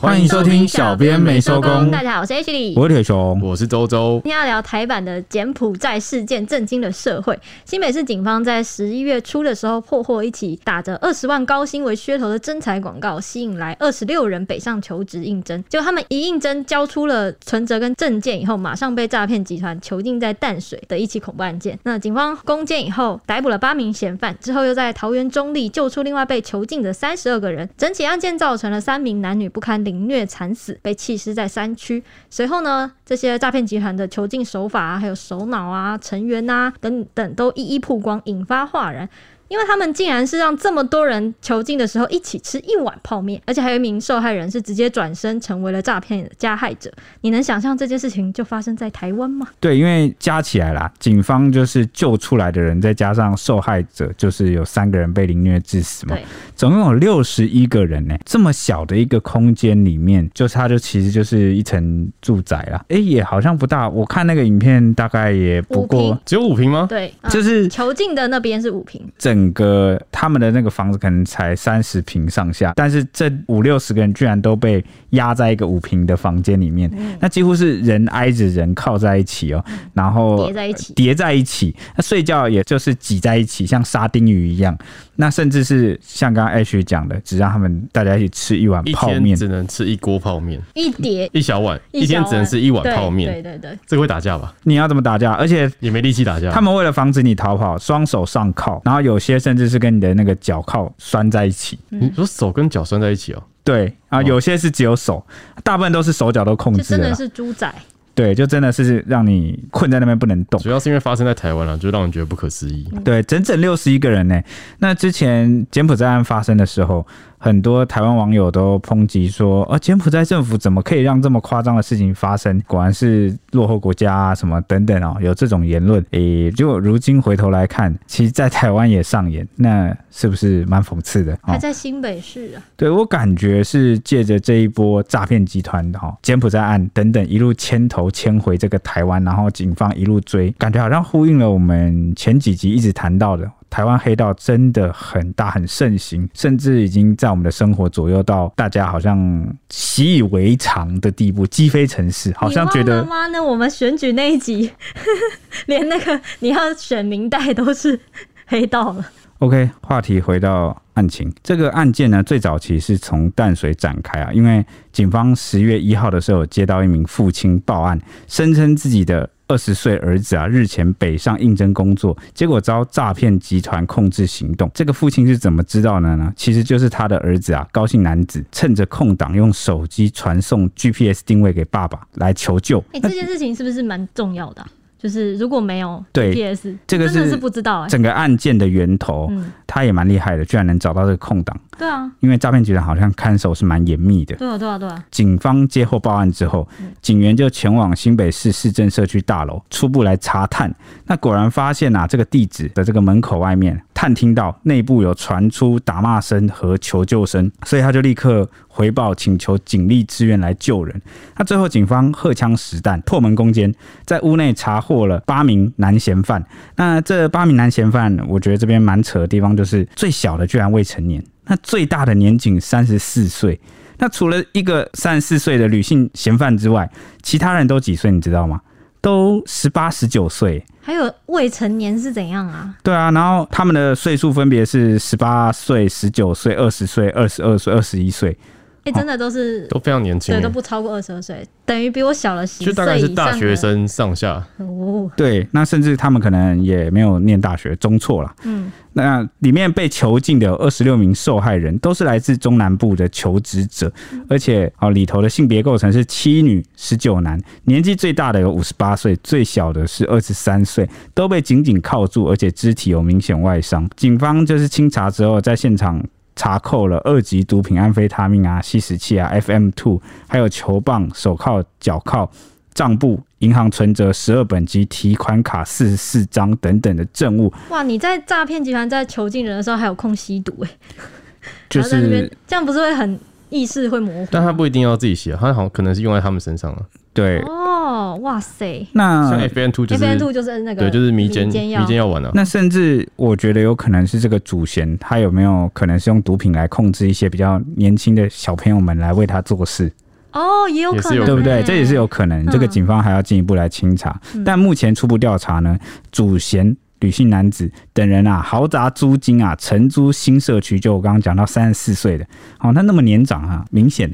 欢迎收听小编没收工。大家好，我是 H 李，我是铁雄，我是周周。今天要聊台版的柬埔寨事件，震惊了社会。新北市警方在十一月初的时候破获一起打着二十万高薪为噱头的征才广告，吸引来二十六人北上求职应征。结果他们一应征交出了存折跟证件以后，马上被诈骗集团囚禁在淡水的一起恐怖案件。那警方攻坚以后，逮捕了八名嫌犯，之后又在桃园中立救出另外被囚禁的三十二个人。整起案件造成了三名男女不堪凌虐惨死。被弃尸在山区。随后呢，这些诈骗集团的囚禁手法啊，还有首脑啊、成员啊等等，都一一曝光，引发哗然。因为他们竟然是让这么多人囚禁的时候一起吃一碗泡面，而且还有一名受害人是直接转身成为了诈骗的加害者。你能想象这件事情就发生在台湾吗？对，因为加起来啦，警方就是救出来的人，再加上受害者，就是有三个人被凌虐致死嘛。对，总共有六十一个人呢。这么小的一个空间里面，就是它就其实就是一层住宅啦。哎，也好像不大。我看那个影片大概也不过只有五平吗？对，就是囚禁的那边是五平。整整个他们的那个房子可能才三十平上下，但是这五六十个人居然都被压在一个五平的房间里面，嗯、那几乎是人挨着人靠在一起哦，然后叠在一起，叠在一起，那睡觉也就是挤在一起，像沙丁鱼一样。那甚至是像刚刚 H 讲的，只让他们大家一起吃一碗泡面，只能吃一锅泡面，一碟一小碗，一天只能吃一碗泡面。对对对，这个会打架吧？你要怎么打架？而且也没力气打架。他们为了防止你逃跑，双手上铐，然后有些甚至是跟你的那个脚铐拴在一起。你说手跟脚拴在一起哦？对啊，有些是只有手，大部分都是手脚都控制。真的是猪仔。对，就真的是让你困在那边不能动。主要是因为发生在台湾了，就让人觉得不可思议。对，整整六十一个人呢。那之前柬埔寨案发生的时候。很多台湾网友都抨击说：“啊，柬埔寨政府怎么可以让这么夸张的事情发生？果然是落后国家啊，什么等等哦，有这种言论。诶，结果如今回头来看，其实，在台湾也上演，那是不是蛮讽刺的？还在新北市啊？对，我感觉是借着这一波诈骗集团的哈，柬埔寨案等等一路牵头牵回这个台湾，然后警方一路追，感觉好像呼应了我们前几集一直谈到的。”台湾黑道真的很大很盛行，甚至已经在我们的生活左右到大家好像习以为常的地步，积非成是，好像觉得。妈呢？我们选举那一集，连那个你要选民代都是黑道了。OK，话题回到案情，这个案件呢，最早期是从淡水展开啊，因为警方十月一号的时候接到一名父亲报案，声称自己的。二十岁儿子啊，日前北上应征工作，结果遭诈骗集团控制行动。这个父亲是怎么知道的呢？其实就是他的儿子啊，高姓男子趁着空档用手机传送 GPS 定位给爸爸来求救。哎、这件事情是不是蛮重要的、就是如果没有对 PS，这个真的是不知道整个案件的源头，他也蛮厉害的，居然能找到这个空档。对啊，因为诈骗集团好像看守是蛮严密的。对啊，对啊，对啊。警方接获报案之后，警员就前往新北市市政社区大楼初步来查探。那果然发现啊，这个地址的这个门口外面，探听到内部有传出打骂声和求救声，所以他就立刻回报请求警力支援来救人。那最后警方荷枪实弹破门攻坚，在屋内查获了八名男嫌犯。那这八名男嫌犯，我觉得这边蛮扯的地方就是最小的居然未成年。那最大的年仅三十四岁，那除了一个三十四岁的女性嫌犯之外，其他人都几岁？你知道吗？都十八、十九岁。还有未成年是怎样啊？对啊，然后他们的岁数分别是十八岁、十九岁、二十岁、二十二岁、二十一岁。哎、欸，真的都是都非常年轻，对，都不超过二十二岁，等于比我小了十岁，就大概是大学生上下。哦，对，那甚至他们可能也没有念大学，中辍了。嗯，那里面被囚禁的有二十六名受害人，都是来自中南部的求职者，嗯、而且哦里头的性别构成是七女十九男，年纪最大的有五十八岁，最小的是二十三岁，都被紧紧铐住，而且肢体有明显外伤。警方就是清查之后，在现场。查扣了二级毒品安非他命啊、吸食器啊、FM two，还有球棒、手铐、脚铐、账簿、银行存折十二本及提款卡四十四张等等的证物。哇！你在诈骗集团在囚禁人的时候还有空吸毒哎，就是这样不是会很意识会模糊？但他不一定要自己吸啊，他好像可能是用在他们身上啊。对，哦，哇塞，那像 FN Two 就是 FN Two 就是那个对，就是迷奸迷奸药迷奸药丸啊。那甚至我觉得有可能是这个祖先，他有没有可能是用毒品来控制一些比较年轻的小朋友们来为他做事？哦，也有可能，也是有对不对？欸这也是有可能。这个警方还要进一步来清查，嗯但目前初步调查呢，祖贤、女性男子等人啊，豪宅租金啊，承租新社区，就我刚刚讲到三十四岁的，哦，他那么年长啊，明显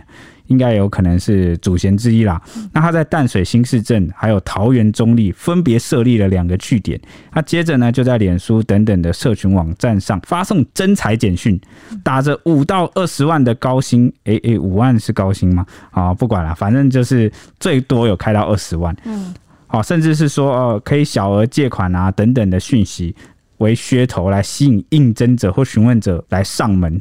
应该有可能是祖先之一啦。那他在淡水新市镇还有桃园中立分别设立了两个据点。他接着呢，就在脸书等等的社群网站上发送征才简讯，打着五到二十万的高薪。诶诶，五万是高薪吗？啊，不管了，反正就是最多有开到二十万。嗯，好，甚至是说呃，可以小额借款啊等等的讯息为噱头来吸引应征者或询问者来上门。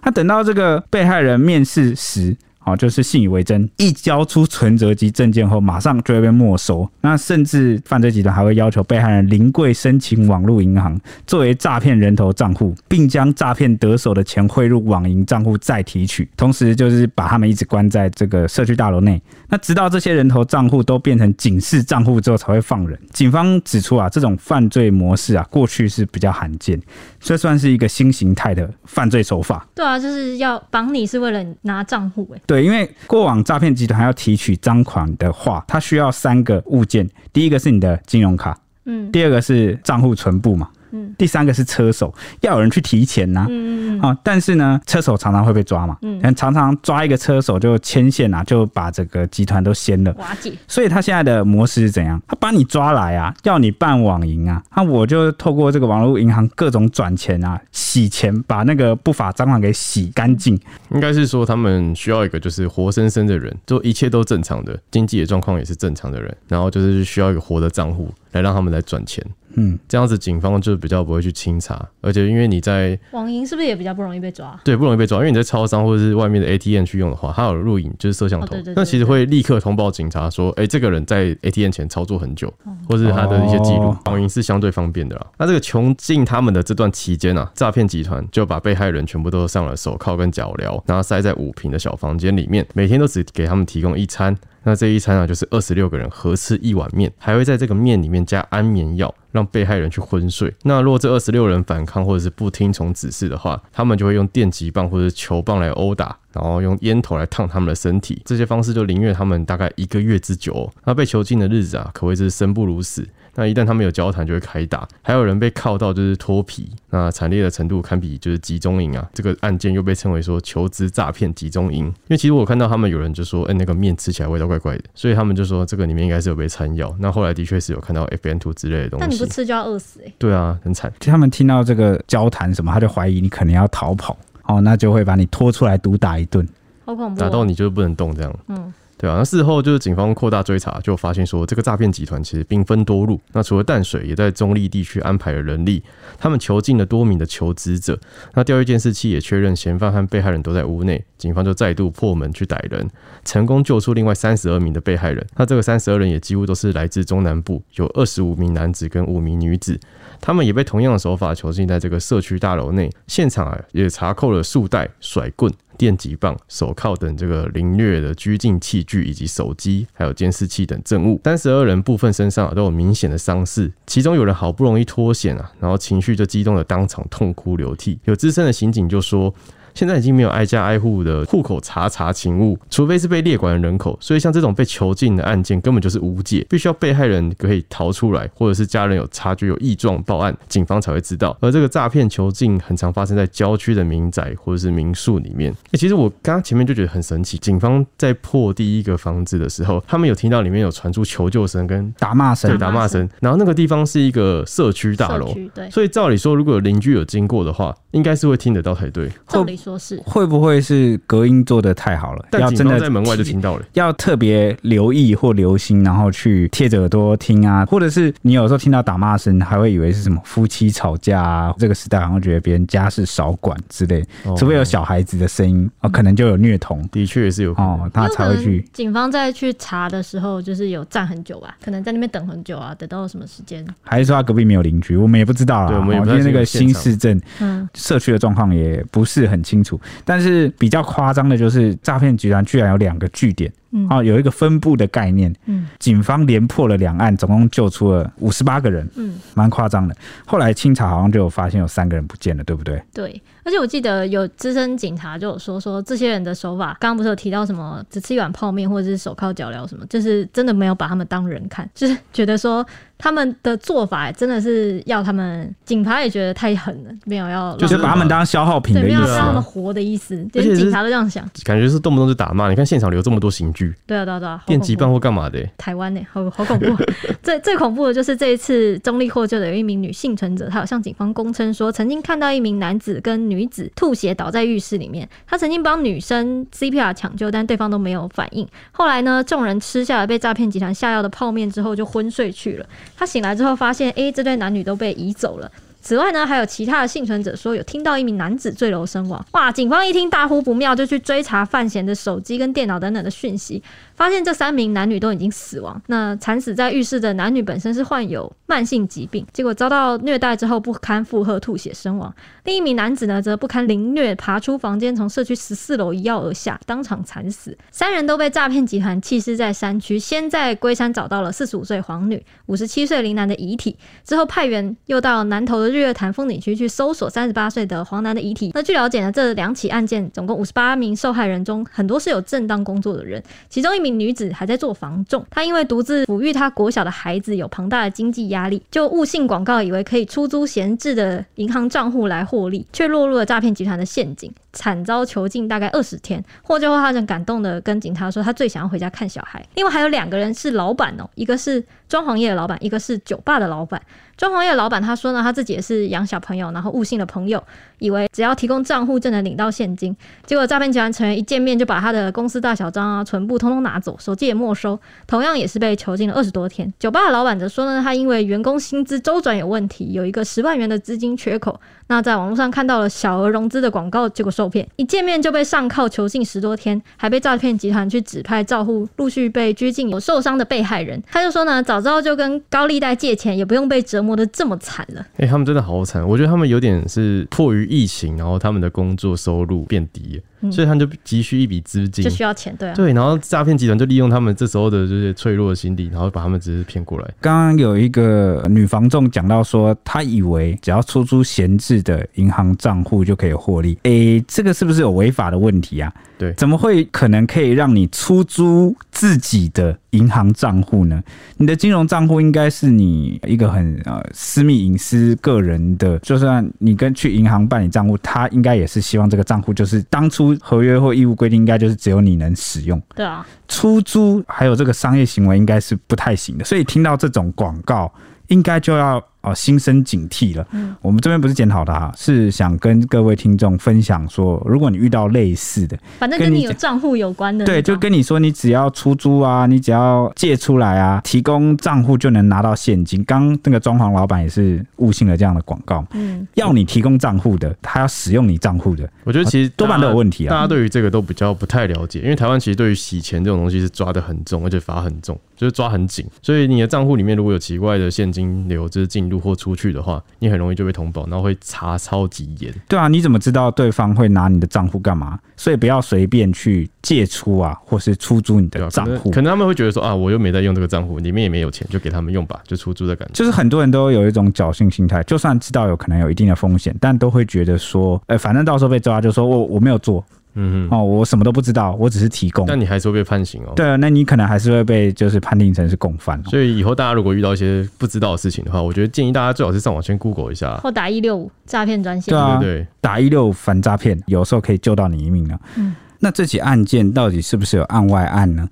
他等到这个被害人面试时，好，就是信以为真，一交出存折及证件后，马上就会被没收。那甚至犯罪集团还会要求被害人临柜申请网络银行作为诈骗人头账户，并将诈骗得手的钱汇入网银账户再提取。同时，就是把他们一直关在这个社区大楼内。那直到这些人头账户都变成警示账户之后，才会放人。警方指出啊，这种犯罪模式啊，过去是比较罕见，所以算是一个新形态的犯罪手法。对啊，就是要绑你是为了拿账户哎。对，因为过往诈骗集团要提取赃款的话，它需要三个物件，第一个是你的金融卡，嗯。第二个是账户存部嘛，嗯第三个是车手，要有人去提钱呐、啊。嗯嗯嗯，啊，但是呢，车手常常会被抓嘛，嗯嗯，常常抓一个车手就牵线啊，就把整个集团都掀了。瓦解。所以他现在的模式是怎样？他把你抓来啊，要你办网银啊，那我就透过这个网络银行各种转钱啊、洗钱，把那个不法赃款给洗干净。应该是说他们需要一个就是活生生的人，就一切都正常的，经济的状况也是正常的人，然后就是需要一个活的账户来让他们来转钱。嗯，这样子警方就比较不会去清查，而且因为你在网银是不是也比较不容易被抓？对不容易被抓，因为你在超商或者是外面的 ATM 去用的话，它有录影就是摄像头那其实会立刻通报警察说，哎、这个人在 ATM 前操作很久，或是他的一些记录哦，网银是相对方便的啦。那这个囚禁他们的这段期间啊，诈骗集团就把被害人全部都上了手铐跟脚镣，然后塞在五平的小房间里面，每天都只给他们提供一餐。那这一餐啊，就是二十六个人合吃一碗面，还会在这个面里面加安眠药，让被害人去昏睡。那如果这二十六人反抗或者是不听从指示的话，他们就会用电击棒或者球棒来殴打，然后用烟头来烫他们的身体。这些方式就凌虐他们大概一个月之久。那被囚禁的日子啊，可谓是生不如死。那一旦他们有交谈，就会开打。还有人被铐到就是脱皮，那惨烈的程度堪比就是集中营啊。这个案件又被称为说求职诈骗集中营。因为其实我看到他们有人就说，哎、欸，那个面吃起来味道怪怪的，所以他们就说这个里面应该是有被掺药。那后来的确是有看到 FM2 之类的东西。但你不吃就要饿死哎、欸。对啊，很惨。他们听到这个交谈什么，他就怀疑你可能要逃跑，哦，那就会把你拖出来毒打一顿，好恐怖、哦。打到你就是不能动这样。嗯。对啊，那事后就是警方扩大追查，就发现说这个诈骗集团其实兵分多路。那除了淡水，也在中立地区安排了人力，他们囚禁了多名的求职者。那调阅监视器也确认嫌犯和被害人都在屋内，警方就再度破门去逮人，成功救出另外三十二名的被害人。那这个三十二人也几乎都是来自中南部，有二十五名男子跟五名女子，他们也被同样的手法囚禁在这个社区大楼内。现场啊也查扣了束带、甩棍。电击棒、手铐等这个凌虐的拘禁器具，以及手机，还有监视器等证物。三十二人部分身上都有明显的伤势，其中有人好不容易脱险啊，然后情绪就激动的当场痛哭流涕。有资深的刑警就说。现在已经没有挨家挨户的户口查查勤务，除非是被列管的人口。所以像这种被囚禁的案件，根本就是无解，必须要被害人可以逃出来，或者是家人有察觉有异状报案，警方才会知道。而这个诈骗囚禁很常发生在郊区的民宅或者是民宿里面。欸，其实我刚刚前面就觉得很神奇，警方在破第一个房子的时候，他们有听到里面有传出求救声跟打骂声，对，打骂声。然后那个地方是一个社区大楼，对，所以照理说，如果有邻居有经过的话，应该是会听得到才对。照理说是会不会是隔音做的太好了？要真的在门外就听到了，要特别留意或留心，然后去贴着耳朵听啊，或者是你有时候听到打骂声，还会以为是什么夫妻吵架啊。这个时代好像觉得别人家事少管之类，哦、除非有小孩子的声音哦，可能就有虐童。的确也是有哦，他才会去。警方在去查的时候，就是有站很久吧，可能在那边等很久啊，等到什么时间？还是说他隔壁没有邻居？我们也不知道啦。对，我们也不知道。因为那个新市镇，嗯，社区的状况也不是很清清楚，但是比较夸张的就是诈骗集团居然有两个据点，嗯，哦，有一个分布的概念。嗯，警方连破了两案，总共救出了五十八个人。嗯，蛮夸张的。后来清查好像就有发现有三个人不见了，对不对？对。而且我记得有资深警察就有说说这些人的手法，刚刚不是有提到什么只吃一碗泡面或者是手铐脚镣什么，就是真的没有把他们当人看，就是觉得说他们的做法真的是要他们警察也觉得太狠了，没有要就是把他们当消耗品的意思，没有让他们活的意思，连警察都这样想，感觉是动不动就打骂。你看现场留这么多刑具，对啊对啊对啊，电击棒或干嘛的、欸？台湾呢、欸，好好恐怖。最最恐怖的就是这一次中立获救的有一名女幸存者，她有向警方供称说，曾经看到一名男子跟女子吐血。倒在浴室里面，她曾经帮女生 CPR 抢救，但对方都没有反应。后来呢，众人吃下了被诈骗集团下药的泡面之后，就昏睡去了。他醒来之后发现，哎、欸，这对男女都被移走了。此外呢，还有其他的幸存者说有听到一名男子坠楼身亡。哇！警方一听大呼不妙，就去追查范闲的手机跟电脑等等的讯息，发现这三名男女都已经死亡。那惨死在浴室的男女本身是患有慢性疾病，结果遭到虐待之后不堪负荷吐血身亡。另一名男子呢，则不堪凌虐，爬出房间，从社区十四楼一跃而下，当场惨死。三人都被诈骗集团弃尸在山区，先在龟山找到了四十五岁黄女、五十七岁林男的遗体，之后派员又到南投的日月潭风景区去搜索三十八岁的黄男的遗体。那据了解呢，这两起案件总共五十八名受害人中，很多是有正当工作的人，其中一名女子还在做房仲。她因为独自抚育她国小的孩子，有庞大的经济压力，就误信广告，以为可以出租闲置的银行账户来获利，却落入了诈骗集团的陷阱，惨遭囚禁大概二十天。获救后，他很感动的跟警察说，他最想要回家看小孩。另外还有两个人是老板哦，一个是装潢业的老板，一个是酒吧的老板。装潢业老板他说呢，他自己也是养小朋友，然后误信了朋友，以为只要提供账户就能领到现金。结果诈骗集团成员一见面就把他的公司大小章啊、存簿通通拿走，手机也没收，同样也是被囚禁了二十多天。酒吧的老板则说呢，他因为员工薪资周转有问题，有一个十万元的资金缺口。那在网络上看到了小额融资的广告，结果说受骗，一见面就被上铐囚禁十多天，还被诈骗集团去指派照护，陆续被拘禁有受伤的被害人。他就说呢，早知道就跟高利贷借钱，也不用被折磨的这么惨了。哎、他们真的好惨，我觉得他们有点是迫于疫情，然后他们的工作收入变低。所以他就急需一笔资金，就需要钱，对啊，对，然后诈骗集团就利用他们这时候的这些脆弱的心理，然后把他们只是骗过来。刚刚有一个女房仲讲到说，她以为只要出租闲置的银行账户就可以获利，诶，这个是不是有违法的问题啊？对，怎么会可能可以让你出租自己的银行账户呢？你的金融账户应该是你一个很呃私密隐私个人的，就算你跟去银行办理账户，他应该也是希望这个账户就是当初合约或义务规定，应该就是只有你能使用。对啊，出租还有这个商业行为应该是不太行的，所以听到这种广告，应该就要。哦，心生警惕了。嗯，我们这边不是检讨他，是想跟各位听众分享说，如果你遇到类似的，反正跟你有账户有关的，对，就跟你说，你只要出租啊，你只要借出来啊，提供账户就能拿到现金。刚那个装潢老板也是误信了这样的广告，嗯，要你提供账户的，他要使用你账户的，我觉得其实多半都有问题啊。大家对于这个都比较不太了解，因为台湾其实对于洗钱这种东西是抓得很重，而且罚很重，就是抓很紧。所以你的账户里面如果有奇怪的现金流，就是进入或出去的话，你很容易就被通报，然后会查超级严。对啊，你怎么知道对方会拿你的账户干嘛？所以不要随便去借出啊，或是出租你的账户。可能他们会觉得说啊，我又没在用这个账户，里面也没有钱，就给他们用吧，就出租的感觉。就是很多人都有一种侥幸心态，就算知道有可能有一定的风险，但都会觉得说，哎、欸，反正到时候被抓，就说我我没有做。嗯哼，哦，我什么都不知道，我只是提供。但你还是会被判刑哦。对啊，那你可能还是会被就是判定成是共犯哦。所以以后大家如果遇到一些不知道的事情的话，我觉得建议大家最好是上网先 Google 一下，或打一六五诈骗专线。对啊，对对对，打一六五反诈骗，有时候可以救到你一命呢。嗯，那这起案件到底是不是有案外案呢？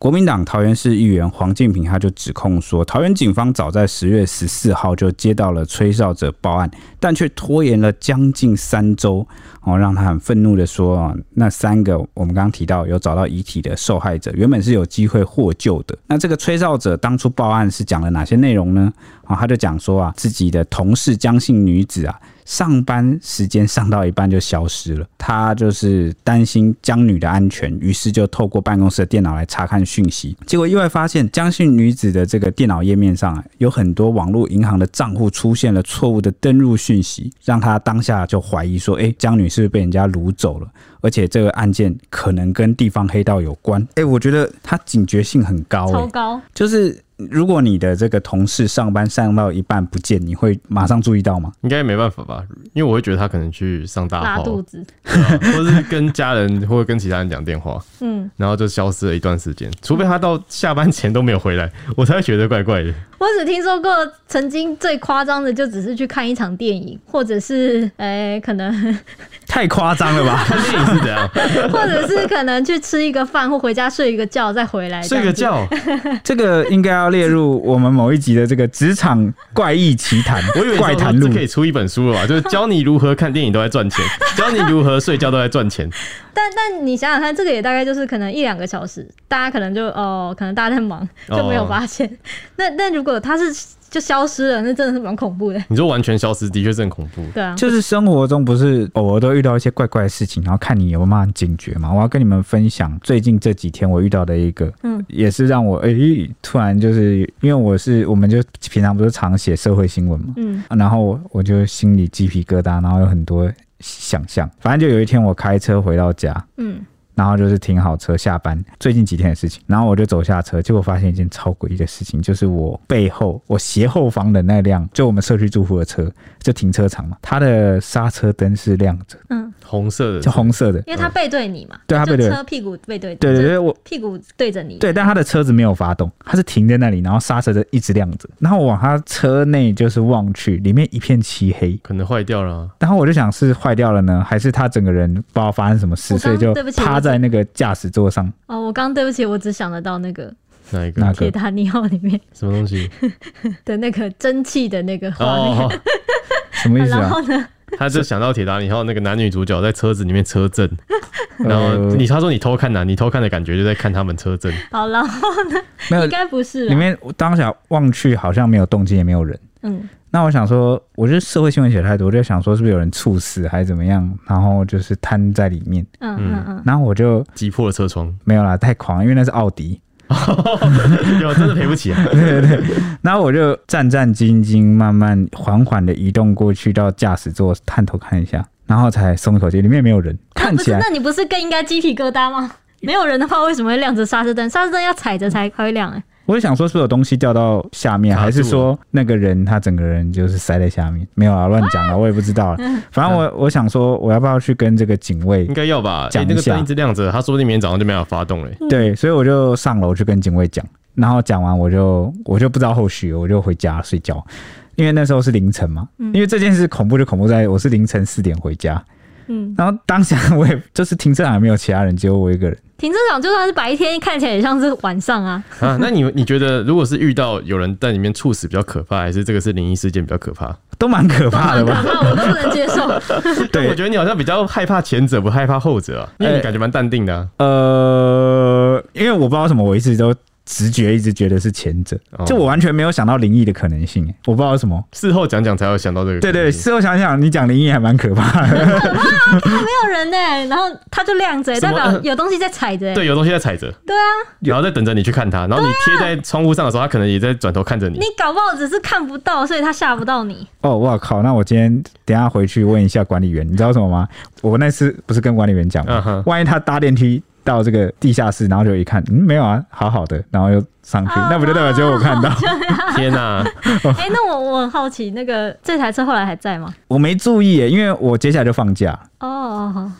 国民党桃园市议员黄敬平他就指控说，桃园警方早在十月十四号就接到了吹哨者报案，但却拖延了将近三周，哦，让他很愤怒的说啊，那三个我们刚刚提到有找到遗体的受害者，原本是有机会获救的。那这个吹哨者当初报案是讲了哪些内容呢？啊，他就讲说啊，自己的同事江姓女子啊。上班时间上到一半就消失了，他就是担心江女的安全，于是就透过办公室的电脑来查看讯息，结果意外发现江姓女子的这个电脑页面上啊，有很多网络银行的账户出现了错误的登入讯息，让他当下就怀疑说，哎，江女是不是被人家掳走了？而且这个案件可能跟地方黑道有关。哎，我觉得他警觉性很高，超高，就是。如果你的这个同事上班上到一半不见，你会马上注意到吗？应该没办法吧，因为我会觉得他可能去上大号，拉肚子，或是跟家人或者跟其他人讲电话，嗯，然后就消失了一段时间。除非他到下班前都没有回来，我才会觉得怪怪的。我只听说过曾经最夸张的，就只是去看一场电影，或者是哎、欸，可能 太夸张了吧？看 电影是怎样？或者是可能去吃一个饭，或回家睡一个觉再回来。睡个觉，这个应该要列入我们某一集的这个职场怪异奇谈。我以为怪谈录可以出一本书了吧？就是教你如何看电影都在赚钱，教你如何睡觉都在赚钱。但但你想想看，这个也大概就是可能一两个小时，大家可能就哦，可能大家在忙就没有发现。哦、那那如果他是就消失了，那真的是蛮恐怖的。你说完全消失，的确是很恐怖。对啊，就是生活中不是偶尔都遇到一些怪怪的事情，然后看你有没有警觉嘛。我要跟你们分享最近这几天我遇到的一个，嗯，也是让我哎、欸、突然就是因为我是我们就平常不是常写社会新闻嘛，嗯，然后我就心里鸡皮疙瘩，然后有很多。想象，反正就有一天我开车回到家，嗯，然后就是停好车下班，最近几天的事情，然后我就走下车，结果发现一件超诡异的事情，就是我背后我斜后方的那辆，就我们社区住户的车，就停车场嘛，它的刹车灯是亮着，嗯。红色的，就红色的，因为它背对你嘛，对，它背对。车屁股背对，对对对，我屁股对着你，对，但他的车子没有发动，他是停在那里，然后刹车灯一直亮着，然后我往他车内就是望去，里面一片漆黑，可能坏掉了啊。然后我就想是坏掉了呢，还是他整个人不知道发生什么事，所以就趴在那个驾驶座上。哦，我刚刚对不起，我只想得到那个哪一个铁达尼号里面什么东西 的那个蒸汽的那个画面，什么意思啊？然后呢？他就想到铁达尼号那个男女主角在车子里面车震，然后你他说你偷看呐、啊，你偷看的感觉就在看他们车震。好，然后呢？没有，应该不是。里面当下望去好像没有动静，也没有人。嗯。那我想说，我觉得社会新闻写太多，我就想说是不是有人猝死还是怎么样，然后就是瘫在里面。嗯嗯嗯。然后我就击破了车窗。没有啦，太狂，因为那是奥迪。有真的赔不起啊！对对对，然后我就战战兢兢，慢慢缓缓的移动过去到驾驶座，探头看一下，然后才松一口气，里面没有人，看起来。那你不是更应该鸡皮疙瘩吗？没有人的话，为什么会亮着刹车灯？刹车灯要踩着才会亮哎。我就想说，是不是有东西掉到下面，还是说那个人他整个人就是塞在下面？没有啊，乱讲了，我也不知道了。反正我我想说，我要不要去跟这个警卫？应该要吧。讲那个灯一直亮着，他说不定明天早上就没有发动了。对，所以我就上楼去跟警卫讲，然后讲完我就我就不知道后续，我就回家睡觉，因为那时候是凌晨嘛。因为这件事恐怖就恐怖在我是凌晨四点回家。嗯，然后当下我也就是停车场也没有其他人，只有我一个人。停车场就算是白天，看起来也像是晚上啊。啊，那你你觉得，如果是遇到有人在里面猝死比较可怕，还是这个是灵异事件比较可怕？都蛮可怕的吧？那我不能接受。对，我觉得你好像比较害怕前者，不害怕后者啊，因为你感觉蛮淡定的啊。呃，因为我不知道为什么，我一直都。直觉一直觉得是前者，就我完全没有想到灵异的可能性，我不知道为什么。事后讲讲才会想到这个。对对，事后想想，你讲灵异还蛮可怕的。没有人呢，然后它就亮着，代表有东西在踩着。对，有东西在踩着。对啊。然后在等着你去看它，然后你贴在窗户上的时候，它可能也在转头看着你。你搞不好只是看不到，所以它吓不到你。哦，我靠！那我今天等下回去问一下管理员，你知道什么吗？我那次不是跟管理员讲吗？万一他搭电梯。到这个地下室，然后就一看，嗯，没有啊，好好的，然后又上去，那不就代表只有我看到？天哪！哎，那我我很好奇，那个这台车后来还在吗？我没注意耶，因为我接下来就放假。哦，好，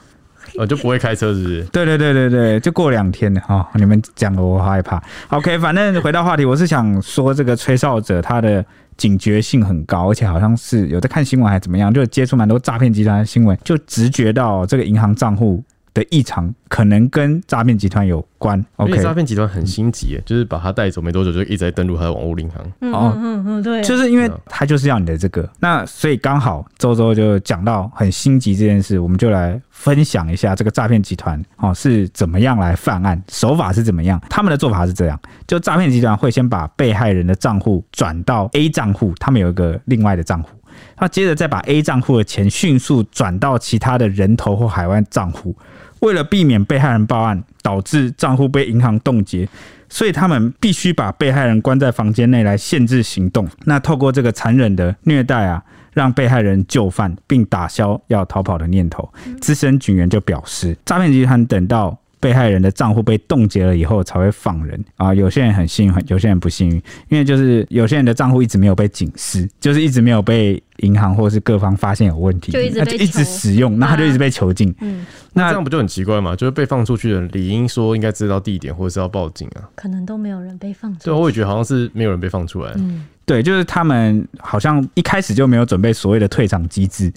我就不会开车，是不是？对对对对对，就过两天了哈。你们讲的，我好害怕。OK，反正回到话题，我是想说，这个吹哨者他的警觉性很高，而且好像是有在看新闻还是怎么样，就接触蛮多诈骗集团的新闻，就直觉到这个银行账户。的异常可能跟诈骗集团有关。OK，诈骗集团很心急，就是把他带走没多久就一直在登录他的网络银行。哦，嗯嗯，对，就是因为他就是要你的这个，那所以刚好周周就讲到很心急这件事，我们就来分享一下这个诈骗集团哦是怎么样来犯案，手法是怎么样。他们的做法是这样，就诈骗集团会先把被害人的账户转到 A 账户，他们有一个另外的账户。他接着再把 A 账户的钱迅速转到其他的人头或海外账户，为了避免被害人报案导致账户被银行冻结，所以他们必须把被害人关在房间内来限制行动。那透过这个残忍的虐待啊，让被害人就范并打消要逃跑的念头。资深警员就表示，诈骗集团等到。被害人的账户被冻结了以后才会放人啊！有些人很幸运，有些人不幸运，因为就是有些人的账户一直没有被警示，就是一直没有被银行或是各方发现有问题，就一直被一直使用，那他就一直被囚禁。嗯，那这样不就很奇怪吗？就是被放出去的人理应说应该知道地点或者是要报警啊，可能都没有人被放出来。对，我也觉得好像是没有人被放出来。嗯，对，就是他们好像一开始就没有准备所谓的退场机制。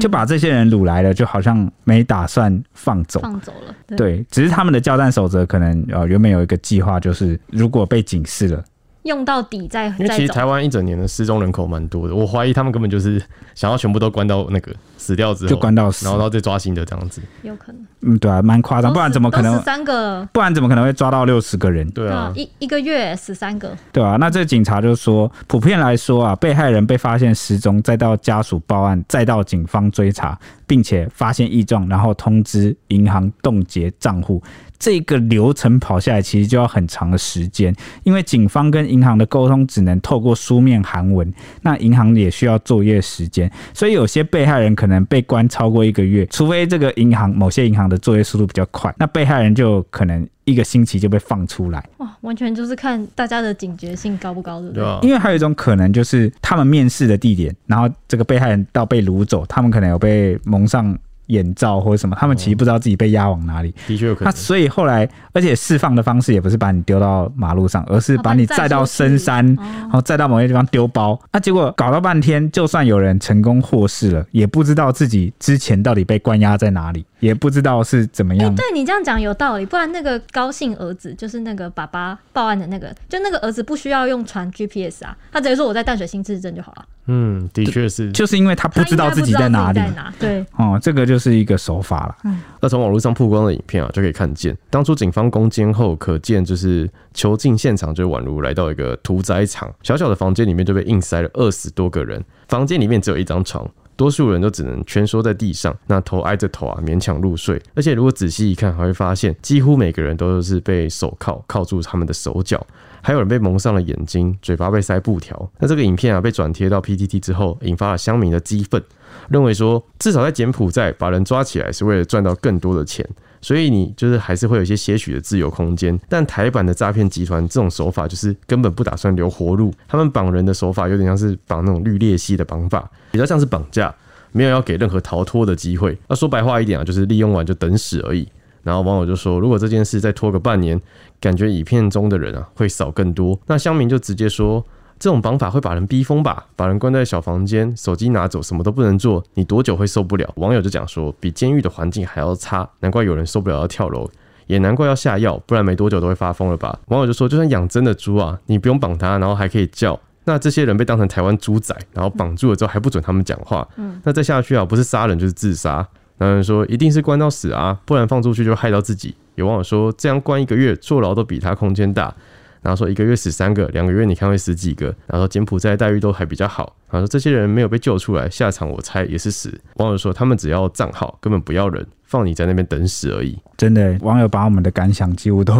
就把这些人掳来了，就好像没打算放走，放走了。对，对，只是他们的交战守则可能呃原本有一个计划，就是如果被警示了。用到底再，因为其实台湾一整年的失踪人口蛮多的，我怀疑他们根本就是想要全部都关到那个死掉之后，就关到死，然后然后再抓新的这样子，有可能。嗯，对啊，蛮夸张，不然怎么可能死三个？不然怎么可能会抓到六十个人？对啊，一一个月死三个，对啊，那这个警察就说，普遍来说啊，被害人被发现失踪，再到家属报案，再到警方追查，并且发现异状，然后通知银行冻结账户。这个流程跑下来，其实就要很长的时间，因为警方跟银行的沟通只能透过书面函文，那银行也需要作业时间，所以有些被害人可能被关超过一个月，除非这个银行某些银行的作业速度比较快，那被害人就可能一个星期就被放出来。哇，完全就是看大家的警觉性高不高，对不对？对啊。因为还有一种可能就是他们面试的地点，然后这个被害人到被掳走，他们可能有被蒙上。眼罩或者什么，他们其实不知道自己被押往哪里。的确有可能。那所以后来，而且释放的方式也不是把你丢到马路上，而是把你载到深山，然后载到某些地方丢包。那结果搞了半天，就算有人成功获释了，也不知道自己之前到底被关押在哪里，也不知道是怎么样。欸、对你这样讲有道理，不然那个高兴儿子就是那个爸爸报案的那个，就那个儿子不需要用传 GPS 啊，他直接说我在淡水新市镇就好了。嗯，的确是，就是因为他不知道自己在哪里。在哪对，哦，这个就是一个手法了。嗯，那从网络上曝光的影片啊，就可以看见，当初警方攻坚后，可见就是囚禁现场就宛如来到一个屠宰场，小小的房间里面就被硬塞了二十多个人，房间里面只有一张床，多数人都只能蜷缩在地上，那头挨着头啊，勉强入睡。而且如果仔细一看，还会发现几乎每个人都是被手铐铐住他们的手脚。还有人被蒙上了眼睛，嘴巴被塞布条。那这个影片啊，被转贴到 PTT 之后，引发了乡民的激愤，认为说，至少在柬埔寨把人抓起来是为了赚到更多的钱，所以你就是还是会有一些些许的自由空间。但台版的诈骗集团这种手法，就是根本不打算留活路。他们绑人的手法有点像是绑那种绿鬣蜥的绑法，比较像是绑架，没有要给任何逃脱的机会。那说白话一点啊，就是利用完就等死而已。然后网友就说，如果这件事再拖个半年，感觉影片中的人啊会少更多。那乡民就直接说，这种绑法会把人逼疯吧？把人关在小房间，手机拿走，什么都不能做，你多久会受不了？网友就讲说，比监狱的环境还要差，难怪有人受不了要跳楼，也难怪要下药，不然没多久都会发疯了吧？网友就说，就算养真的猪啊，你不用绑它，然后还可以叫，那这些人被当成台湾猪仔，然后绑住了之后还不准他们讲话，嗯，那再下去啊，不是杀人就是自杀。有人说一定是关到死啊，不然放出去就害到自己。有网友说这样关一个月坐牢都比他空间大。然后说一个月死三个，两个月你看会死几个？然后说柬埔寨待遇都还比较好。然后说这些人没有被救出来，下场我猜也是死。网友说他们只要账号，根本不要人，放你在那边等死而已。真的，网友把我们的感想几乎都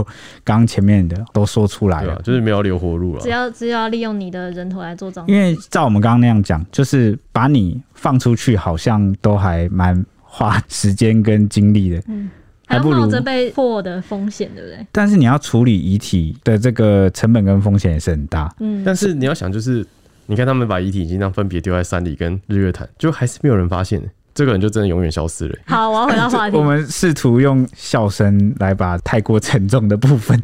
刚刚前面的都说出来了，就是没有留活路了。只要只要利用你的人头来做账号，因为照我们刚刚那样讲，就是把你放出去，好像都还蛮。花时间跟精力的，嗯，还不如冒着被破的风险，对不对？但是你要处理遗体的这个成本跟风险也是很大，嗯。但是你要想，就是你看他们把遗体已经让分别丢在山里跟日月潭，就还是没有人发现。这个人就真的永远消失了。好，我要回到话题。我们试图用笑声来把太过沉重的部分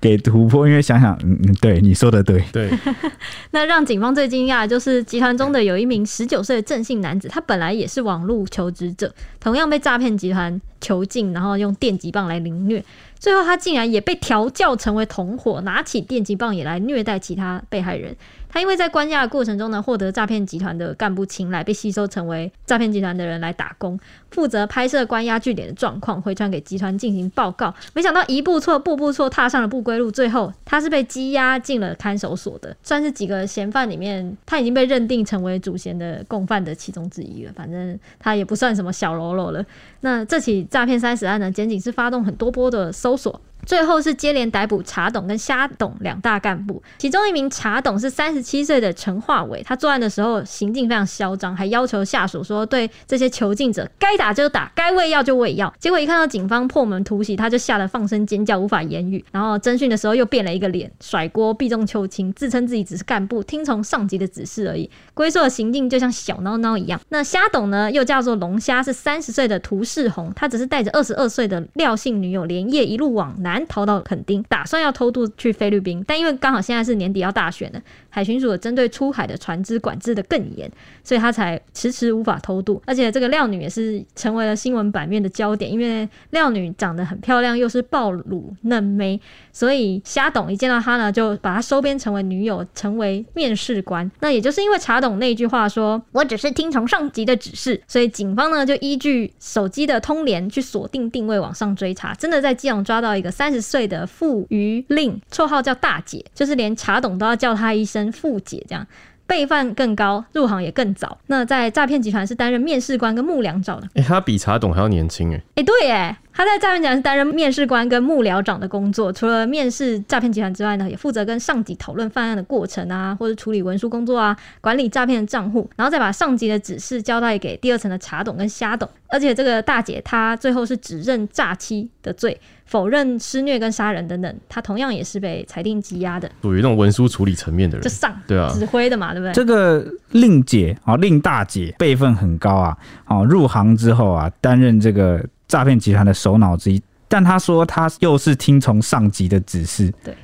给突破，因为想想，嗯嗯，对，你说的对，对。那让警方最惊讶的就是集团中的有一名十九岁的郑姓男子，他本来也是网络求职者，同样被诈骗集团囚禁，然后用电击棒来凌虐。最后，他竟然也被调教成为同伙，拿起电击棒也来虐待其他被害人。他因为在关押的过程中呢，获得诈骗集团的干部青睐，被吸收成为诈骗集团的人来打工，负责拍摄关押据点的状况，回传给集团进行报告。没想到一步错，步步错，踏上了不归路。最后，他是被羁押进了看守所的，算是几个嫌犯里面，他已经被认定成为主嫌的共犯的其中之一了。反正他也不算什么小喽啰了。那这起诈骗三十案呢，检警是发动很多波的搜索。最后是接连逮捕查董跟虾董两大干部，其中一名查董是三十七岁的陈化伟，他作案的时候行径非常嚣张，还要求下属说对这些囚禁者该打就打，该喂药就喂药。结果一看到警方破门突袭，他就吓得放声尖叫，无法言语。然后侦讯的时候又变了一个脸，甩锅避重就轻，自称自己只是干部，听从上级的指示而已。龟缩的行径就像小孬孬一样。那虾董呢，又叫做龙虾，是三十岁的涂世宏，他只是带着二十二岁的廖姓女友连夜一路往南。难逃到垦丁，打算要偷渡去菲律宾，但因为刚好现在是年底要大选了，海巡署针对出海的船只管制的更严，所以他才迟迟无法偷渡。而且这个廖女也是成为了新闻版面的焦点，因为廖女长得很漂亮，又是暴乳嫩妹，所以虾董一见到他呢，就把他收编成为女友，成为面试官。那也就是因为查董那句话说“我只是听从上级的指示”，所以警方呢就依据手机的通联去锁定定位往上追查，真的在基隆抓到一个三十岁的傅余令，绰号叫大姐，就是连查董都要叫她一声傅姐，这样辈分更高，入行也更早。那在诈骗集团是担任面试官跟幕僚长的。哎、欸，他比查董还要年轻哎。哎、欸，对哎，他在诈骗集团是担任面试官跟幕僚长的工作，除了面试诈骗集团之外呢，也负责跟上级讨论犯案的过程啊，或者处理文书工作啊，管理诈骗的账户，然后再把上级的指示交代给第二层的查董跟虾董。而且这个大姐她最后是只认诈欺的罪。否认施虐跟杀人等等，她同样也是被裁定羁押的，属于那种文书处理层面的人，就上对啊，指挥的嘛，对不对？这个令姐啊，令大姐辈分很高啊，哦，入行之后啊，担任这个诈骗集团的首脑之一，但他说他又是听从上级的指示，对，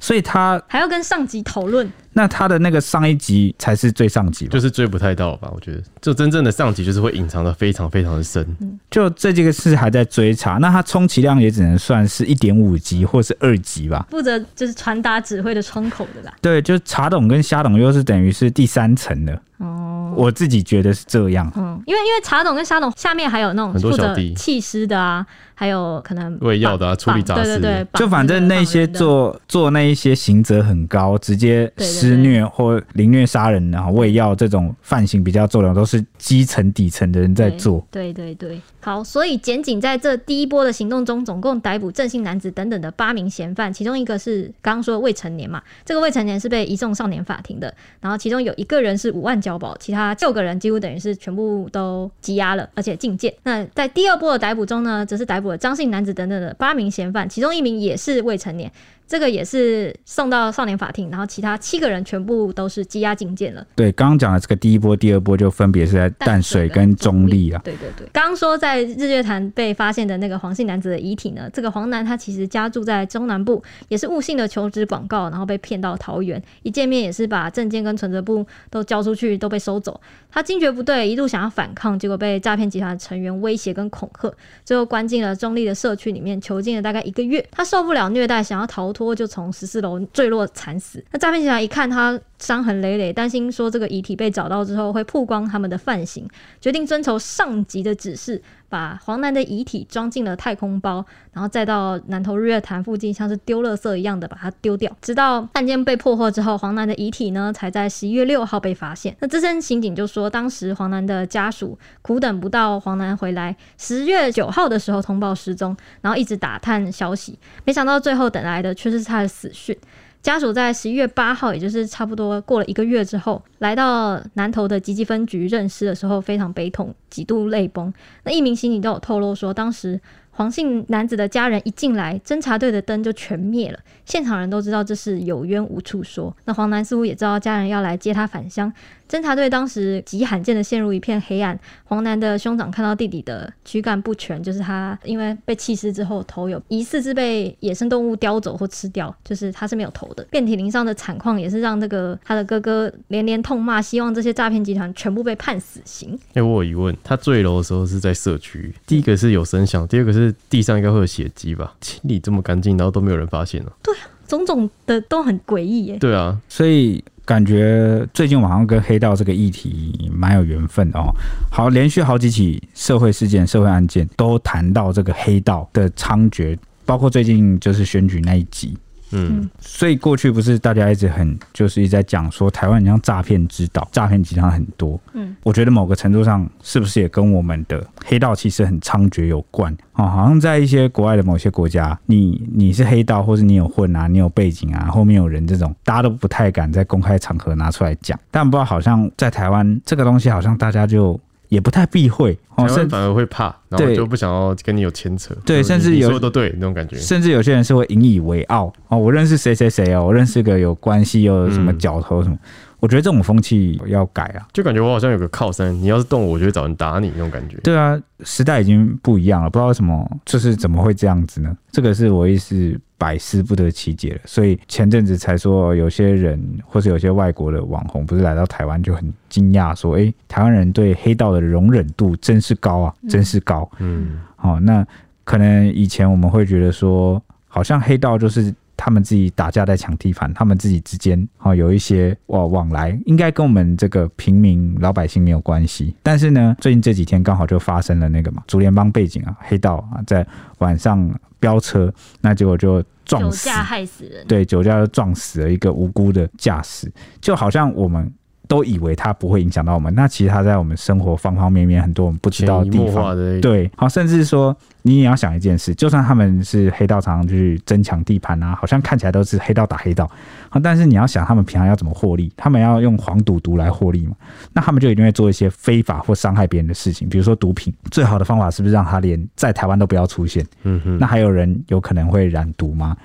所以他还要跟上级讨论。那他的那个上一级才是最上级吧，就是追不太到吧？我觉得，就真正的上级就是会隐藏的非常非常的深。就这几个事还在追查，那他充其量也只能算是一点五级或是二级吧，负责就是传达指挥的窗口的啦。对，就是查董跟虾董又是等于是第三层的。哦，我自己觉得是这样。嗯，因为因为茶董跟沙董下面还有那种很多小弟弃尸的啊，还有可能喂药的啊，处理杂事。对对对，就反正那些做做那一些刑责很高，直接。施虐或凌虐杀人，然后喂药这种犯行比较重的，都是基层底层的人在做。对对对，对，好，所以检警在这第一波的行动中，总共逮捕郑姓男子等等的八名嫌犯，其中一个是刚刚说的未成年嘛，这个未成年是被移送少年法庭的。然后其中有一个人是五万交保，其他他六个人几乎等于是全部都羁押了，而且禁见。那在第二波的逮捕中呢，则是逮捕了张姓男子等等的八名嫌犯，其中一名也是未成年。这个也是送到少年法庭，然后其他七个人全部都是羁押禁见了。对，刚刚讲的这个第一波、第二波就分别是在淡水跟中立啊。对对对，刚刚说在日月潭被发现的那个黄姓男子的遗体呢，这个黄男他其实家住在中南部，也是误信的求职广告，然后被骗到桃园，一见面也是把证件跟存折簿都交出去，都被收走。他惊觉不对，一度想要反抗，结果被诈骗集团成员威胁跟恐吓，最后关进了中立的社区里面，囚禁了大概一个月。他受不了虐待，想要逃拖，就从十四楼坠落惨死。那诈骗集团一看他伤痕累累，担心说这个遗体被找到之后会曝光他们的犯行，决定遵从上级的指示。把黄楠的遗体装进了太空包，然后再到南投日月潭附近，像是丢垃圾一样的把它丢掉。直到案件被破获之后，黄楠的遗体呢，才在十一月六号被发现。那资深刑警就说，当时黄楠的家属苦等不到黄楠回来，十月九号的时候通报失踪，然后一直打探消息，没想到最后等来的却是他的死讯。家属在十一月八号，也就是差不多过了一个月之后，来到南投的集集分局认尸的时候，非常悲痛，几度泪崩。那一名刑警都有透露说，当时黄姓男子的家人一进来，侦查队的灯就全灭了，现场人都知道这是有冤无处说。那黄男似乎也知道家人要来接他返乡，侦查队当时极罕见的陷入一片黑暗。黄男的兄长看到弟弟的躯干不全，就是他因为被弃尸之后头有疑似是被野生动物叼走或吃掉，就是他是没有头的。遍体鳞伤的惨况也是让那个他的哥哥连连痛骂，希望这些诈骗集团全部被判死刑。哎、欸，我有疑问，他坠楼的时候是在社区，第一个是有声响，第二个是地上应该会有血迹吧？清理这么干净，然后都没有人发现了。对啊，种种的都很诡异耶。对啊，所以。感觉最近网上跟黑道这个议题蛮有缘分的哦。好，连续好几起社会事件、社会案件都谈到这个黑道的猖獗，包括最近就是选举那一集。嗯，所以过去不是大家一直很就是一直在讲说台湾很像诈骗之岛，诈骗集团很多。嗯，我觉得某个程度上是不是也跟我们的黑道其实很猖獗有关？哦，好像在一些国外的某些国家，你你是黑道，或是你有混啊，你有背景啊，后面有人这种，大家都不太敢在公开场合拿出来讲。但不知道好像在台湾这个东西，好像大家就。也不太避讳，台湾反而会怕，然后就不想要跟你有牵扯。对，甚至有说都对那种感觉。甚至有些人是会引以为傲哦，我认识谁谁谁哦，我认识个有关系有什么角头什么。嗯我觉得这种风气要改啊，就感觉我好像有个靠山，你要是动我，我就会找人打你那种感觉。对啊，时代已经不一样了，不知道为什么，就是怎么会这样子呢？这个是我一时百思不得其解了。所以前阵子才说，有些人或是有些外国的网红，不是来到台湾就很惊讶，说：“哎，台湾人对黑道的容忍度真是高啊，真是高。”嗯，好，那可能以前我们会觉得说，好像黑道就是。他们自己打架在抢地盘，他们自己之间啊有一些往往来，应该跟我们这个平民老百姓没有关系。但是呢，最近这几天刚好就发生了那个嘛，竹联帮背景啊，黑道啊在晚上飙车，那结果就撞死，酒驾害死人，对，酒驾就撞死了一个无辜的驾驶，就好像我们。都以为它不会影响到我们，那其实它在我们生活方方面面很多我们不知道的地方。对，好，甚至说你也要想一件事，就算他们是黑道，常常去争抢地盘啊，好像看起来都是黑道打黑道，好，但是你要想他们平常要怎么获利，他们要用黄赌毒来获利嘛，那他们就一定会做一些非法或伤害别人的事情，比如说毒品。最好的方法是不是让他连在台湾都不要出现？嗯哼，那还有人有可能会染毒吗？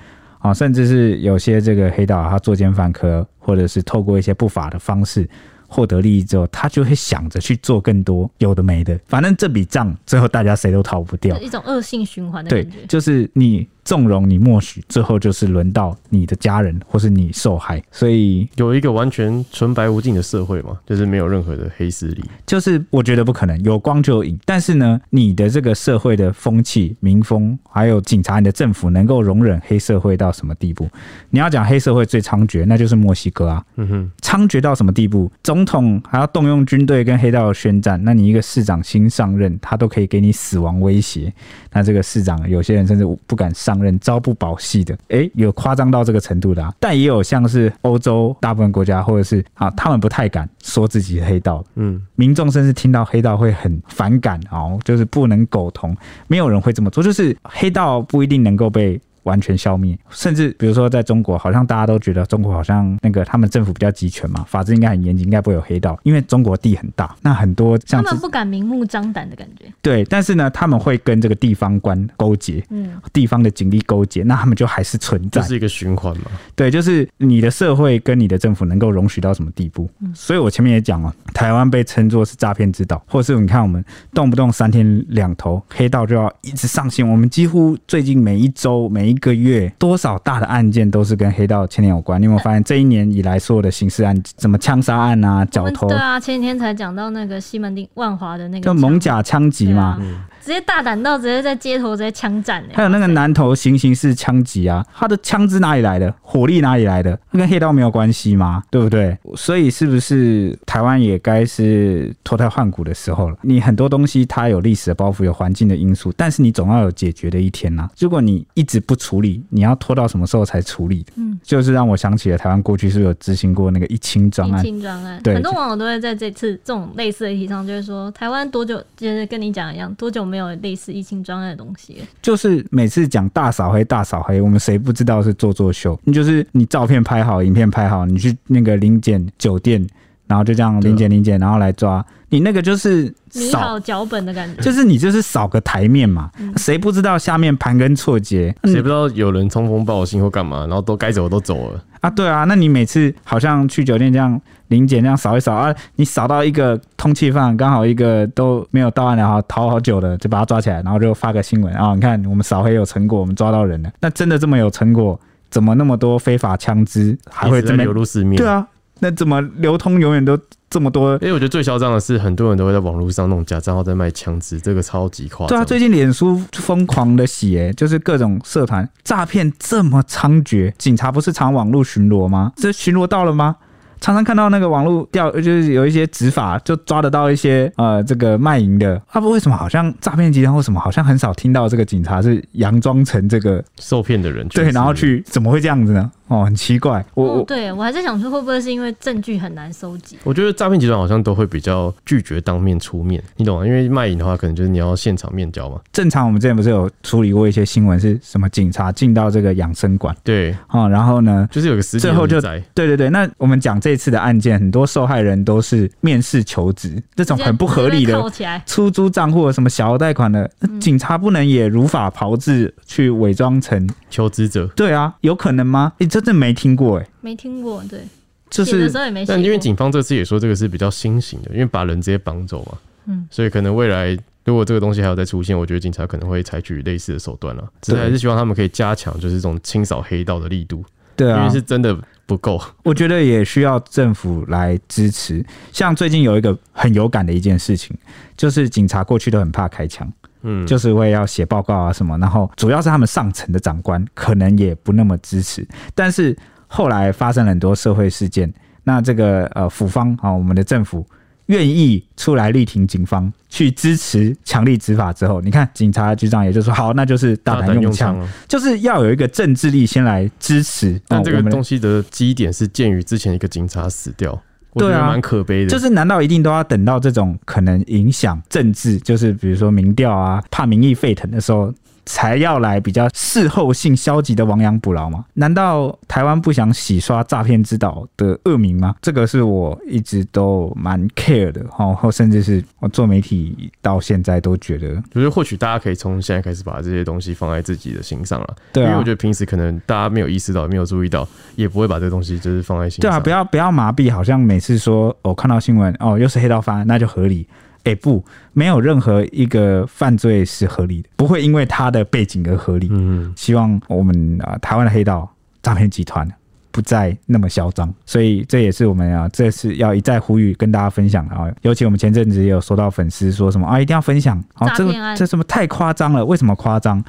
啊，甚至是有些这个黑道，他作奸犯科，或者是透过一些不法的方式获得利益之后，他就会想着去做更多有的没的，反正这笔账最后大家谁都逃不掉，一种恶性循环的感觉。对，就是你。纵容你默许，最后就是轮到你的家人或是你受害，所以有一个完全纯白无尽的社会嘛，就是没有任何的黑势力。就是我觉得不可能，有光就有影。但是呢，你的这个社会的风气、民风，还有警察、你的政府，能够容忍黑社会到什么地步？你要讲黑社会最猖獗，那就是墨西哥啊。嗯哼，猖獗到什么地步？总统还要动用军队跟黑道宣战，那你一个市长新上任，他都可以给你死亡威胁。那这个市长，有些人甚至不敢上。人朝不保夕的，哎，有夸张到这个程度的啊，但也有像是欧洲大部分国家，或者是啊，他们不太敢说自己黑道，嗯，民众甚至听到黑道会很反感哦，就是不能苟同，没有人会这么做，就是黑道不一定能够被。完全消灭，甚至比如说在中国，好像大家都觉得中国好像那个他们政府比较集权嘛，法制应该很严谨，应该不会有黑道，因为中国地很大，那很多像他们不敢明目张胆的感觉。对，但是呢，他们会跟这个地方官勾结，嗯，地方的警力勾结，那他们就还是存在，这是一个循环嘛。对，就是你的社会跟你的政府能够容许到什么地步？嗯，所以我前面也讲了，台湾被称作是诈骗之岛，或是你看我们动不动三天两头黑道就要一直上线，我们几乎最近每一周每一。一个月多少大的案件都是跟黑道牵连有关？你有没有发现这一年以来所有的刑事案，什么枪杀案啊、绞头？对啊，前几天才讲到那个西门町万华的那个，就蒙甲枪击嘛。直接大胆到直接在街头直接枪战，还有那个南投行刑式枪击啊，他的枪支哪里来的？火力哪里来的？跟黑道没有关系吗？对不对？所以是不是台湾也该是脱胎换骨的时候了？你很多东西它有历史的包袱，有环境的因素，但是你总要有解决的一天呐、啊。如果你一直不处理，你要拖到什么时候才处理？嗯，就是让我想起了台湾过去是不是有执行过那个一清专案？一清专案，对，很多网友都会在这次这种类似的议题上，就是说台湾多久，就是跟你讲一样，多久没没有类似疫情专案的东西，就是每次讲大扫黑、大扫黑，我们谁不知道是做作秀？你就是你照片拍好，影片拍好，你去那个临检酒店然后就这样临检临检，然后来抓你那个就是你好脚本的感觉，就是你就是扫个台面嘛，谁、嗯、不知道下面盘根错节，谁不知道有人通风报信或干嘛，然后都该走都走了啊？对啊，那你每次好像去酒店这样临检这样扫一扫啊，你扫到一个通缉犯，刚好一个都没有到案然后逃好久的，就把他抓起来，然后就发个新闻啊，你看我们扫黑有成果，我们抓到人了。那真的这么有成果？怎么那么多非法枪支还会这么流入市面？对啊。那怎么流通永远都这么多？因为我觉得最嚣张的是，很多人都会在网络上弄假账号在卖枪支，这个超级夸张。对啊，最近脸书疯狂的洗，哎，就是各种社团诈骗这么猖獗，警察不是常网络巡逻吗？这巡逻到了吗？常常看到那个网络调，就是有一些执法就抓得到一些呃这个卖淫的。啊不，为什么好像诈骗集团或什么好像很少听到这个警察是佯装成这个受骗的人？对，然后去怎么会这样子呢？哦，很奇怪。我对我还在想说，会不会是因为证据很难收集？我觉得诈骗集团好像都会比较拒绝当面出面，你懂吗？因为卖淫的话，可能就是你要现场面交嘛。正常我们之前不是有处理过一些新闻，是什么警察进到这个养生馆？对，哦，然后呢，就是有个时最后就对对对。那我们讲这次的案件，很多受害人都是面试求职，这种很不合理的出租账户，什么小额贷款的，警察不能也如法炮制去伪装成求职者？对啊，有可能吗？你真的没听过哎？没听过，对，就是，但因为警方这次也说这个是比较新型的，因为把人直接绑走嘛，嗯，所以可能未来如果这个东西还有再出现，我觉得警察可能会采取类似的手段了，只是还是希望他们可以加强就是这种清扫黑道的力度，对啊，因为是真的不够，我觉得也需要政府来支持。像最近有一个很有感的一件事情，就是警察过去都很怕开枪，嗯，就是会要写报告啊什么，然后主要是他们上层的长官可能也不那么支持，但是。后来发生了很多社会事件，那这个呃，府方啊，我们的政府愿意出来力挺警方，去支持强力执法之后，你看警察局长也就说好，那就是大胆用枪，就是要有一个政治力先来支持。但这个东西的基点是鉴于之前一个警察死掉，对啊，蛮可悲的。就是难道一定都要等到这种可能影响政治，就是比如说民调啊，怕民意沸腾的时候？才要来比较事后性消极的亡羊补牢吗？难道台湾不想洗刷诈骗之岛的恶名吗？这个是我一直都蛮 care 的，或甚至是我做媒体到现在都觉得，就是或许大家可以从现在开始把这些东西放在自己的心上了。对啊，因为我觉得平时可能大家没有意识到、没有注意到，也不会把这个东西就是放在心上。对啊，不要不要麻痹，好像每次说我看到新闻哦，又是黑道犯案，那就合理。哎、欸，不，没有任何一个犯罪是合理的，不会因为他的背景而合理。嗯，希望我们啊，台湾的黑道诈骗集团不再那么嚣张。所以这也是我们啊，这次要一再呼吁跟大家分享啊。尤其我们前阵子也有收到粉丝说什么啊，一定要分享。啊，这个这什么太夸张了？为什么夸张？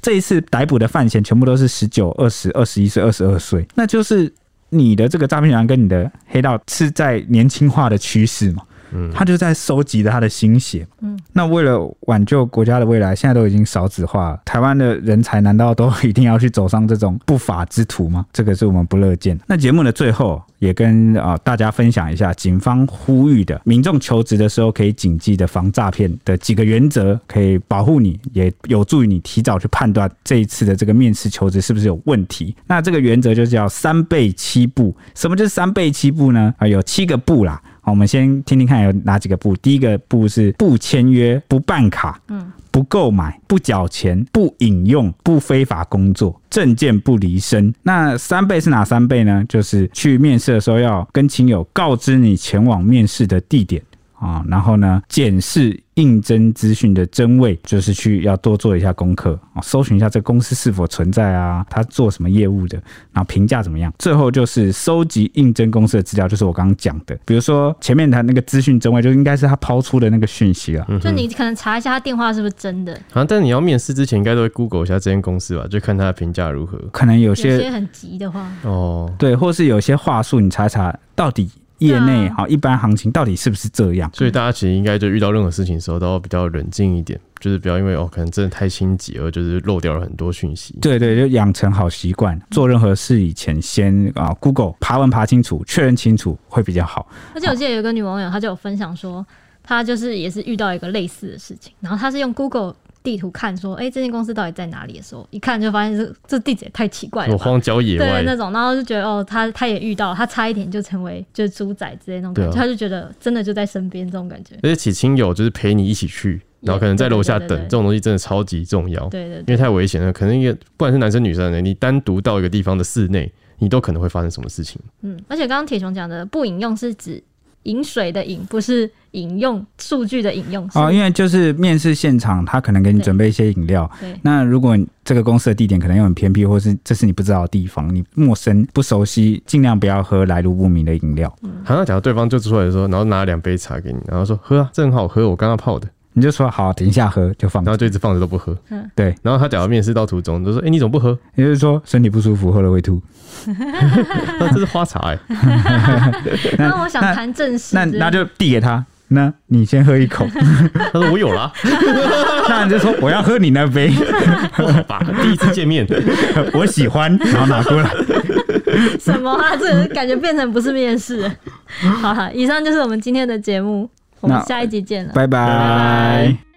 这一次逮捕的犯嫌全部都是十九、二十、二十一岁、二十二岁，那就是你的这个诈骗集团跟你的黑道是在年轻化的趋势嘛？嗯，他就在收集着他的心血。嗯，那为了挽救国家的未来，现在都已经少子化，台湾的人才难道都一定要去走上这种不法之途吗？这个是我们不乐见。那节目的最后，也跟啊大家分享一下，警方呼吁的民众求职的时候可以谨记的防诈骗的几个原则，可以保护你，也有助于你提早去判断这一次的这个面试求职是不是有问题。那这个原则就叫三倍七步。什么就是三倍七步呢？啊，有七个步啦。我们先听听看有哪几个不。第一个不是不签约、不办卡、嗯、不购买、不缴钱、不饮用、不非法工作、证件不离身。那三倍是哪三倍呢？就是去面试的时候要跟亲友告知你前往面试的地点。啊，然后呢，检视应征资讯的真伪，就是去要多做一下功课啊，搜寻一下这个公司是否存在啊，他做什么业务的，然后评价怎么样。最后就是收集应征公司的资料，就是我刚刚讲的，比如说前面他那个资讯真伪，就应该是他抛出的那个讯息了。就你可能查一下他电话是不是真的。好、啊，但你要面试之前，应该都会 Google 一下这间公司吧，就看他的评价如何。可能有些，有些很急的话，哦，对，或是有些话术，你查一查到底。业内好，一般行情到底是不是这样？所以大家其实应该就遇到任何事情的时候都要比较冷静一点，就是不要因为哦可能真的太心急而就是漏掉了很多讯息。对对，就养成好习惯，做任何事以前先啊 Google 爬文爬清楚，确认清楚会比较好。而且我记得有个女网友，她就有分享说，她就是也是遇到一个类似的事情，然后她是用 Google。地图看说，哎、欸，这间公司到底在哪里的时候，一看就发现这这地址也太奇怪了，荒郊野外对那种，然后就觉得哦，他他也遇到，他差一点就成为就是猪仔之类那种感觉，啊、他就觉得真的就在身边这种感觉。而且请亲友就是陪你一起去，然后可能在楼下等，这种东西真的超级重要。对对，对，因为太危险了，可能一个不管是男生女生的，你单独到一个地方的室内，你都可能会发生什么事情。嗯，而且刚刚铁雄讲的不饮用是指。饮水的饮不是饮用数据的饮用哦，因为就是面试现场，他可能给你准备一些饮料。对，那如果这个公司的地点可能又很偏僻，或是这是你不知道的地方，你陌生不熟悉，尽量不要喝来路不明的饮料。嗯，好像假如对方就出来的时候，然后拿两杯茶给你，然后说喝啊，这很好喝，我刚刚泡的，你就说好，等一下喝就放，然后就一直放着都不喝。嗯，对。然后他假如面试到途中，就说：“哎，你怎么不喝？”也就是说身体不舒服，喝了会吐。那这是花茶哎、欸。那我想谈正事，那那，那就递给他，那你先喝一口。他说我有了，那你就说我要喝你那杯。好吧，第一次见面，我喜欢，然后拿过来。什么啊？这感觉变成不是面试。好，好，以上就是我们今天的节目，我们下一集见了，拜拜。拜拜。